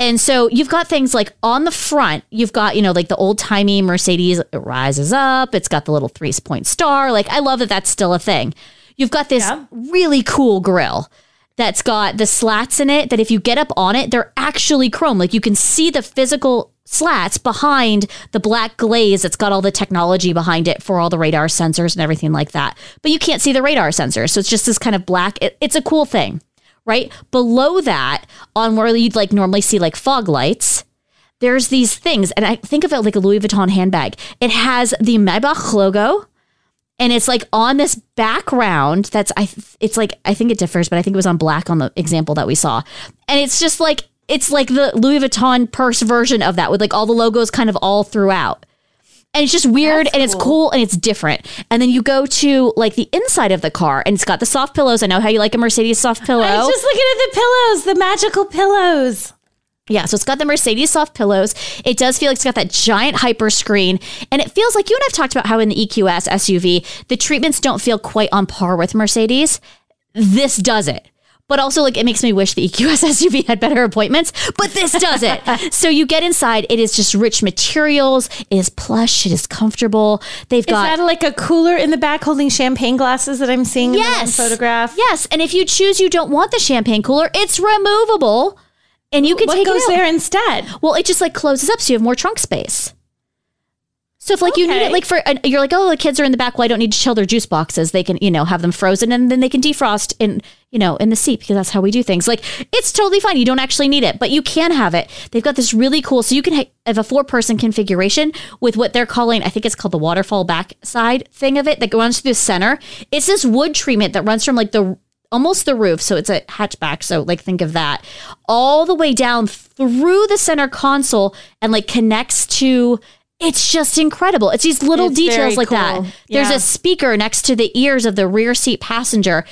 And so you've got things like on the front, you've got, you know, like the old timey Mercedes, it rises up, it's got the little three point star. Like, I love that that's still a thing. You've got this Yeah. really cool grill that's got the slats in it that if you get up on it, they're actually chrome. Like, you can see the physical slats behind the black glaze that's got all the technology behind it for all the radar sensors and everything like that. But you can't see the radar sensors. So it's just this kind of black. It, it's a cool thing, right? Below that, on where you'd like normally see like fog lights, there's these things. And I think of it like a Louis Vuitton handbag. It has the Maybach logo and it's like on this background that's I it's like I think it differs, but I think it was on black on the example that we saw. And it's just like it's like the Louis Vuitton purse version of that with like all the logos kind of all throughout. And it's just weird That's and it's cool. cool and it's different. And then you go to like the inside of the car and it's got the soft pillows. I know how you like a Mercedes soft pillow. I was just looking at the pillows, the magical pillows. Yeah, so it's got the Mercedes soft pillows. It does feel like it's got that giant hyper screen. And it feels like you and I've talked about how in the EQS SUV, the treatments don't feel quite on par with Mercedes. This does it. But also, like, it makes me wish the EQS SUV had better appointments, but this does it. so you get inside, it is just rich materials, it is plush, it is comfortable. They've Is got. that like a cooler in the back holding champagne glasses that I'm seeing in yes. the photograph? Yes. And if you choose you don't want the champagne cooler, it's removable and you can What take goes it out. there instead? Well, it just like closes up so you have more trunk space. So if like you need it like for you're like oh the kids are in the back. Well I don't need to chill their juice boxes. They can you know have them frozen and then they can defrost in you know in the seat because that's how we do things. Like it's totally fine. You don't actually need it but you can have it. They've got this really cool so you can have a four person configuration with what they're calling I think it's called the waterfall backside thing of it that runs through the center. It's this wood treatment that runs from like the almost the roof so it's a hatchback so like think of that all the way down through the center console and like connects to it's just incredible. It's these little It's details like that. cool. There's a speaker next to the ears of the rear seat passenger.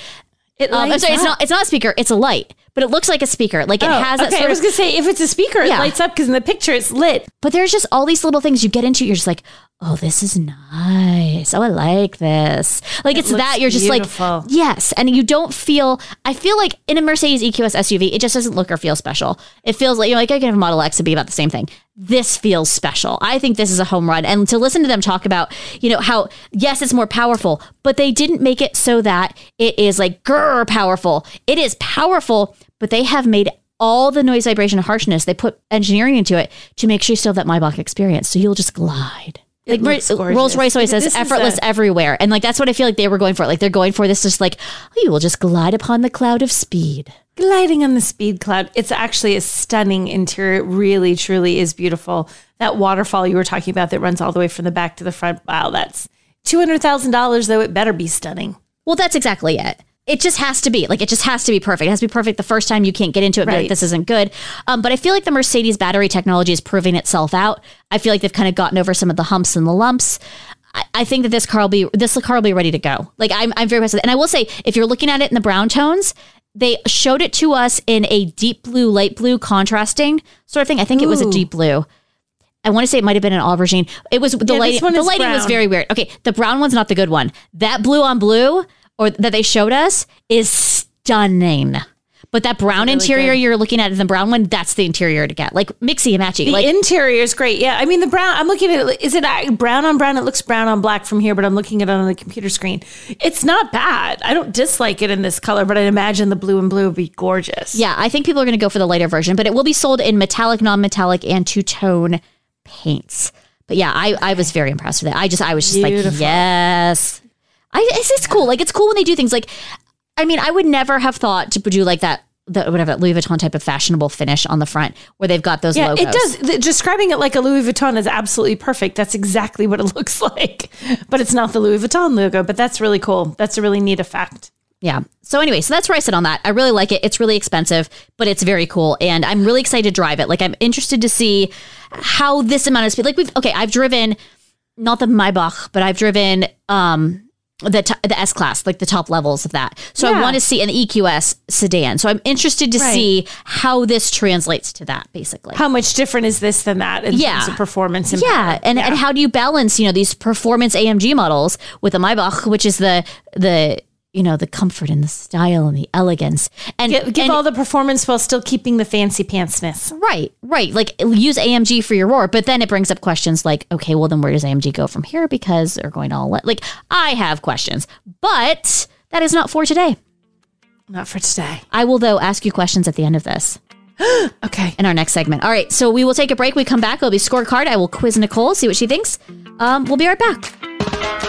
It Um, I'm sorry, it's not. It's not a speaker. It's a light, but it looks like a speaker. Like it Oh, has that okay, I was gonna say if it's a speaker, Yeah. it lights up because in the picture it's lit. But there's just all these little things you get into. You're just like, oh, this is nice. Oh, I like this. Like it's that. You're just beautiful. like, yes. And you don't feel, I feel like in a Mercedes EQS SUV, it just doesn't look or feel special. It feels like, you know, like I can have a Model X and be about the same thing. This feels special. I think this is a home run. And to listen to them talk about, you know, how, yes, it's more powerful, but they didn't make it so that it is like, grr, powerful. It is powerful, but they have made all the noise, vibration, and harshness. They put engineering into it to make sure you still have that Maybach experience. So you'll just glide. Like looks gorgeous. Rolls Royce always says is effortless a- everywhere. And like that's what I feel like they were going for. Like they're going for this just like, oh, you will just glide upon the cloud of speed. Gliding on the speed cloud. It's actually a stunning interior. It really, truly is beautiful. That waterfall you were talking about that runs all the way from the back to the front. Wow, that's two hundred thousand dollars. Though it better be stunning. Well, that's exactly it. It just has to be like it just has to be perfect. It has to be perfect the first time. You can't get into it. Be like, this isn't good. Um, but I feel like the Mercedes battery technology is proving itself out. I feel like they've kind of gotten over some of the humps and the lumps. I, I think that this car will be this car will be ready to go. Like I'm I'm very impressed. And I will say, if you're looking at it in the brown tones, they showed it to us in a deep blue, light blue contrasting sort of thing. I think it was a deep blue. I want to say it might have been an aubergine. It was the Yeah, lighting. The lighting was very weird. Okay, the brown one's not the good one. That blue on blue, or that they showed us, is stunning. But that brown interior good. you're looking at in the brown one, that's the interior to get. Like mixy and matchy. The Like interior is great. Yeah, I mean the brown. I'm looking at it. Is it brown on brown? It looks brown on black from here, but I'm looking at it on the computer screen. It's not bad. I don't dislike it in this color, but I'd imagine the blue and blue would be gorgeous. yeah, I think people are going to go for the lighter version, but it will be sold in metallic, non-metallic, and two-tone paints. But yeah, I, I was very impressed with it. I just I was just like, yes. I it's, it's cool. Like it's cool when they do things like I mean, I would never have thought to do like that the whatever Louis Vuitton type of fashionable finish on the front where they've got those Yeah, logos. it does. The, describing it like a Louis Vuitton is absolutely perfect. That's exactly what it looks like. But it's not the Louis Vuitton logo, but that's really cool. That's a really neat effect. Yeah. So anyway, so that's where I sit on that. I really like it. It's really expensive, but it's very cool, and I'm really excited to drive it. Like I'm interested to see how this amount of speed. Like we've okay, I've driven not the Maybach, but I've driven um the t- the S class, like the top levels of that. So I want to see an EQS sedan. So I'm interested to Right. see how this translates to that, basically. How much different is this than that in Yeah. terms of performance? And yeah, power? and and how do you balance you know these performance AMG models with the Maybach, which is the the you know the comfort and the style and the elegance and give, give and- all the performance while still keeping the fancy pantsness. Right, right. Like use AMG for your roar, but then it brings up questions like, okay, well then where does AMG go from here? Because they're going all like I have questions, but that is not for today. Not for today. I will though ask you questions at the end of this. Okay. in our next segment. All right, so we will take a break. We come back. It'll be scorecard. I will quiz Nicole, see what she thinks. Um, we'll be right back.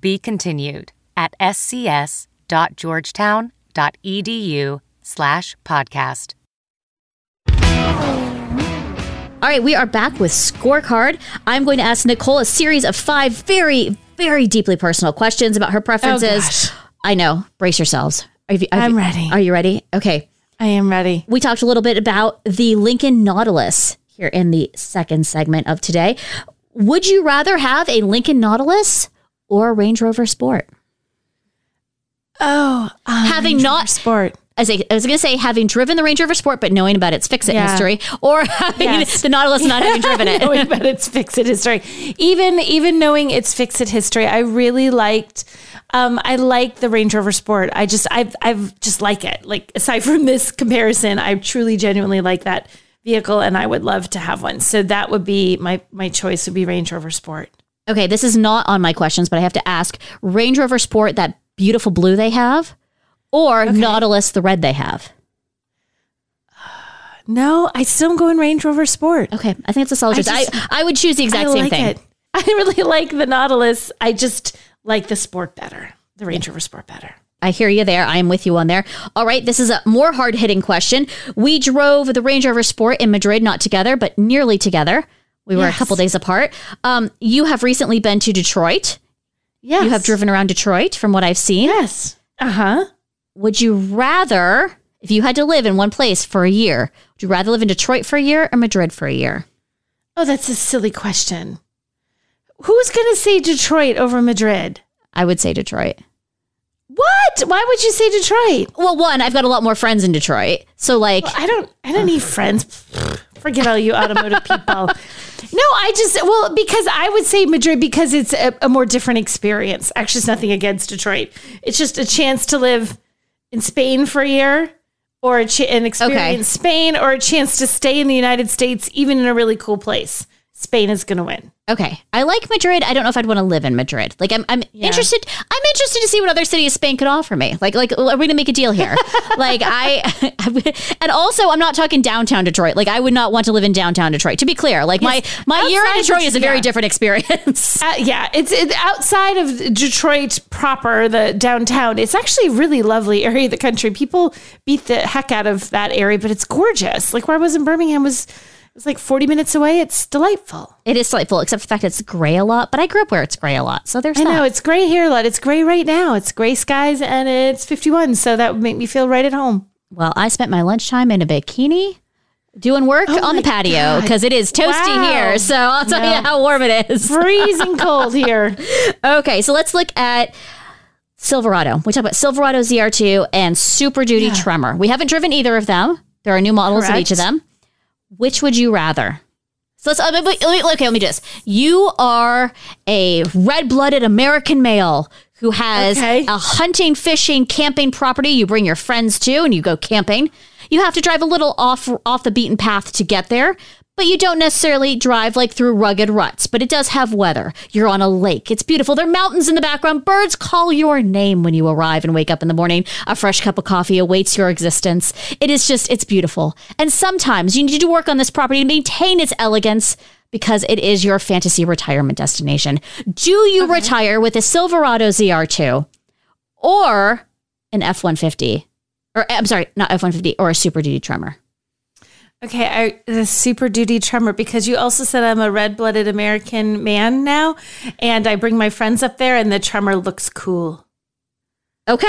Be continued at scs.georgetown.edu slash podcast. All right, we are back with scorecard. I'm going to ask Nicole a series of five very, very deeply personal questions about her preferences. Oh, gosh. I know. Brace yourselves. Are you, are I'm you- ready. Are you ready? Okay. I am ready. We talked a little bit about the Lincoln Nautilus here in the second segment of today. Would you rather have a Lincoln Nautilus or a Range Rover Sport? Oh, um, Having Range not- Rover Sport. I was, I was going to say having driven the Range Rover Sport, but knowing about its fix-it Yeah. history, or having Yes. the Nautilus not having driven it. knowing about its fix-it history. Even even knowing its fix-it history, I really liked. Um, I like the Range Rover Sport. I just I've I've just like it. Like aside from this comparison, I truly genuinely like that vehicle, and I would love to have one. So that would be my my choice. Would be Range Rover Sport. Okay, this is not on my questions, but I have to ask: Range Rover Sport, that beautiful blue they have, or Nautilus, the red they have? No, I still am going Range Rover Sport. Okay, I think it's a solid choice. I, I would choose the exact I same like thing. it. I really like the Nautilus. I just like the Sport better. The Range Rover Sport better. I hear you there. I am with you on there. All right, this is a more hard hitting question. We drove the Range Rover Sport in Madrid, not together, but nearly together. We were a couple days apart. Um, you have recently been to Detroit. Yes. You have driven around Detroit, from what I've seen. Yes. Uh huh. Would you rather, if you had to live in one place for a year, would you rather live in Detroit for a year or Madrid for a year? Oh, that's a silly question. Who's going to say Detroit over Madrid? I would say Detroit. What? Why would you say Detroit? Well, one, I've got a lot more friends in Detroit. So, like, I don't. I don't need friends. Forget all you automotive people. No, I just well because I would say Madrid because it's a, a more different experience. Actually, it's nothing against Detroit. It's just a chance to live in Spain for a year, or a ch- an experience Okay. in Spain, or a chance to stay in the United States, even in a really cool place. Spain is going to win. Okay, I like Madrid. I don't know if I'd want to live in Madrid. Like, I'm, I'm interested. I'm interested to see what other city of Spain could offer me. Like, like, are we gonna make a deal here? like, I, and also, I'm not talking downtown Detroit. Like, I would not want to live in downtown Detroit. To be clear, like my my year in Detroit is a very yeah. different experience. Uh, yeah, it's, it's outside of Detroit proper, the downtown. It's actually a really lovely area of the country. People beat the heck out of that area, but it's gorgeous. Like where I was in Birmingham was it was like 40 minutes away. It's delightful. it is delightful, except for the fact it's gray a lot. But I grew up where it's gray a lot, so there's I that. know it's gray here a lot. It's gray right now. It's gray skies and it's 51, so that would make me feel right at home. Well, I spent my lunchtime in a bikini. Doing work Oh on the patio because it is toasty Wow. here. So I'll tell No. you how warm it is. Freezing cold here. Okay, so let's look at Silverado. We talked about Silverado ZR2 and Super Duty Tremor. We haven't driven either of them. There are new models of each of them. Which would you rather? So let's uh, okay. Let me do this. You are a red-blooded American male who has Okay. a hunting, fishing, camping property. You bring your friends to, and you go camping. You have to drive a little off off the beaten path to get there, but you don't necessarily drive like through rugged ruts. But it does have weather. You're on a lake. It's beautiful. There are mountains in the background. Birds call your name when you arrive and wake up in the morning. A fresh cup of coffee awaits your existence. It is just, it's beautiful. And sometimes you need to work on this property to maintain its elegance because it is your fantasy retirement destination. Do you retire with a Silverado ZR2 or an F 150? Or eh, I'm sorry, not F 150 or a Super Duty Tremor. Okay, I, the super duty tremor because you also said I'm a red blooded American man now, and I bring my friends up there, and the tremor looks cool. Okay.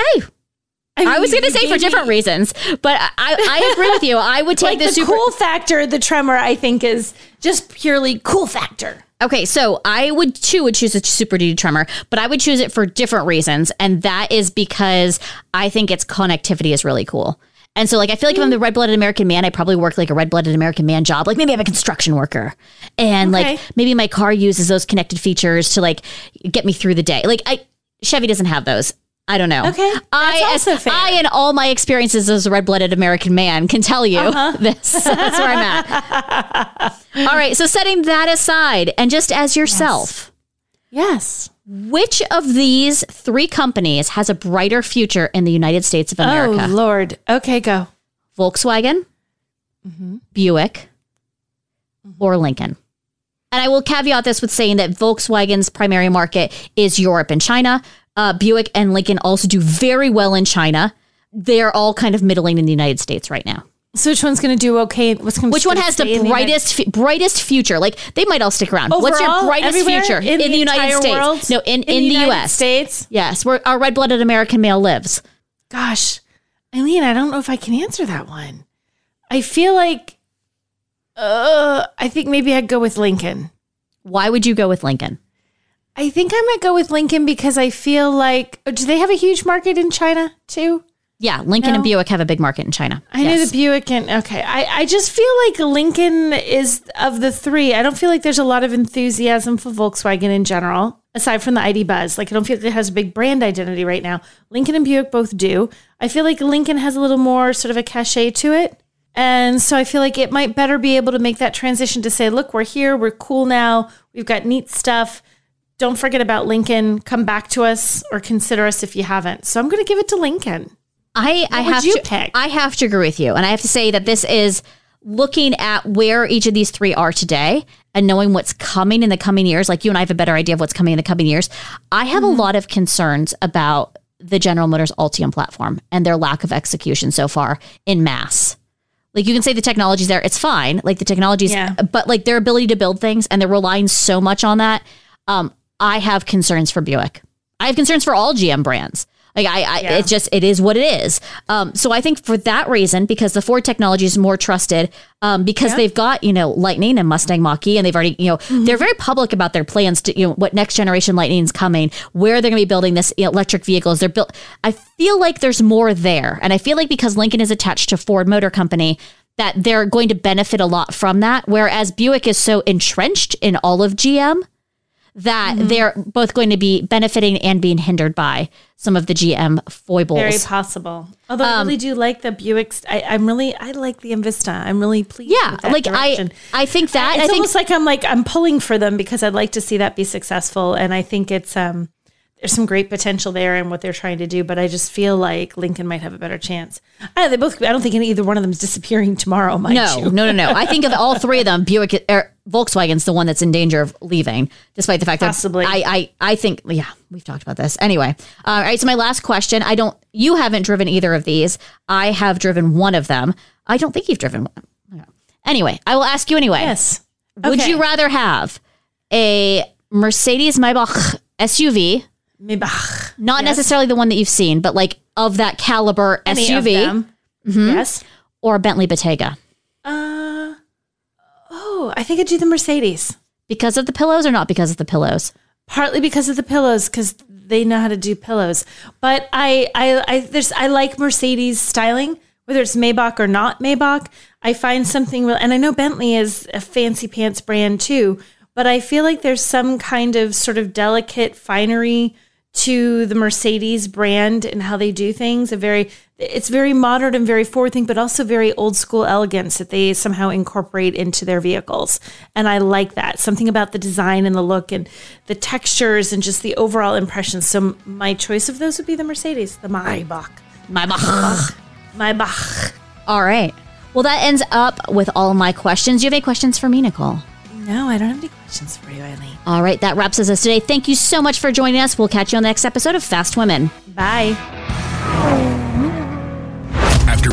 I, was going to say for different me- reasons, but I, I agree with you. I would take Like the, the, super. cool factor, the tremor, I think is just purely cool factor. Okay, so I would too would choose a Super Duty Tremor, but I would choose it for different reasons, and that is because I think its connectivity is really cool. And so, like, I feel like if I'm the red blooded American man, I probably work like a red blooded American man job. Like, maybe I'm a construction worker, and Okay. like maybe my car uses those connected features to like get me through the day. Like, I Chevy doesn't have those. I don't know. Okay, that's I, also as- fair. I, in all my experiences as a red blooded American man, can tell you Uh-huh. this. That's where I'm at. all right. So, setting that aside, and just as yourself, Yes. Which of these three companies has a brighter future in the United States of America? Oh Lord. Okay, go. Volkswagen, Mm-hmm. Buick, or Lincoln? And I will caveat this with saying that Volkswagen's primary market is Europe and China. Uh, Buick and Lincoln also do very well in China. They're all kind of middling in the United States right now. So which one's going to do okay? Which one has the brightest fu- brightest future? Like they might all stick around. What's your brightest future In the, the United States? world? No, in, in, In the, the United U.S. States? Yes, where our red blooded American male lives. Gosh, Eileen, I don't know if I can answer that one. I feel like, uh, I think maybe I'd go with Lincoln. Why would you go with Lincoln? I think I might go with Lincoln because I feel like, oh, do they have a huge market in China too? Yeah, Lincoln No. and Buick have a big market in China. I know Yes. the Buick and okay. I, I just feel like Lincoln is of the three. I don't feel like there's a lot of enthusiasm for Volkswagen in general, aside from the ID buzz. Like I don't feel like it has a big brand identity right now. Lincoln and Buick both do. I feel like Lincoln has a little more sort of a cachet to it. And so I feel like it might better be able to make that transition to say, look, we're here, we're cool now, we've got neat stuff. Don't forget about Lincoln. Come back to us or consider us if you haven't. So I'm going to give it to Lincoln. I, I would have to pick? I have to agree with you, and I have to say that this is looking at where each of these three are today and knowing what's coming in the coming years. Like you and I have a better idea of what's coming in the coming years. I have Mm-hmm. a lot of concerns about the General Motors Ultium platform and their lack of execution so far in mass. Like you can say the technology's there, it's fine. Like the technology's, Yeah. but like their ability to build things and they're relying so much on that. Um, I have concerns for Buick. I have concerns for all GM brands. Like I, I Yeah. it's just it is what it is. Um, so I think for that reason, because the Ford technology is more trusted, um, because they've got you know Lightning and Mustang Mach-E, and they've already you know Mm-hmm. they're very public about their plans to you know what next generation Lightning is coming, where they're going to be building this you know, electric vehicles. They're built. I feel like there's more there, and I feel like because Lincoln is attached to Ford Motor Company. That they're going to benefit a lot from that, whereas Buick is so entrenched in all of GM that Mm-hmm. they're both going to be benefiting and being hindered by some of the GM foibles. Very possible. Although I really do like the Buick. I, I'm really, I like the Envista. I'm really pleased. yeah, with that like direction. I, I think that it's I think almost like I'm like I'm pulling for them because I'd like to see that be successful, and I think it's um there's some great potential there in what they're trying to do, but I just feel like Lincoln might have a better chance. I, they both. I don't think any, either one of them is disappearing tomorrow. Mind no, you. no, no, no. I think of all three of them, Buick, er, Volkswagen's the one that's in danger of leaving, despite the fact Possibly. that I, I, I think, yeah, we've talked about this anyway. all right, so my last question. I don't. You haven't driven either of these. I have driven one of them. I don't think you've driven one. Anyway, I will ask you anyway. Yes. Would you rather have a Mercedes Maybach SUV? Maybe ugh, Not Yes. necessarily the one that you've seen, but like of that caliber any SUV. Mm-hmm. Yes. or a Bentley Bentayga Uh. Oh, I think I'd do the Mercedes. because of the pillows or not because of the pillows? partly because of the pillows because they know how to do pillows but I, I i there's i like mercedes styling whether it's maybach or not maybach i find something real and i know bentley is a fancy pants brand too but i feel like there's some kind of sort of delicate finery to the mercedes brand and how they do things a very it's very modern and very forward thinking but also very old school elegance that they somehow incorporate into their vehicles and i like that something about the design and the look and the textures and just the overall impression so my choice of those would be the mercedes the maybach Maybach. maybach All right. Well, that ends up with all my questions. Do you have any questions for me, Nicole? No i don't have any questions for you eileen All right, that wraps us up today. Thank you so much for joining us. We'll catch you on the next episode of Fast Women. bye After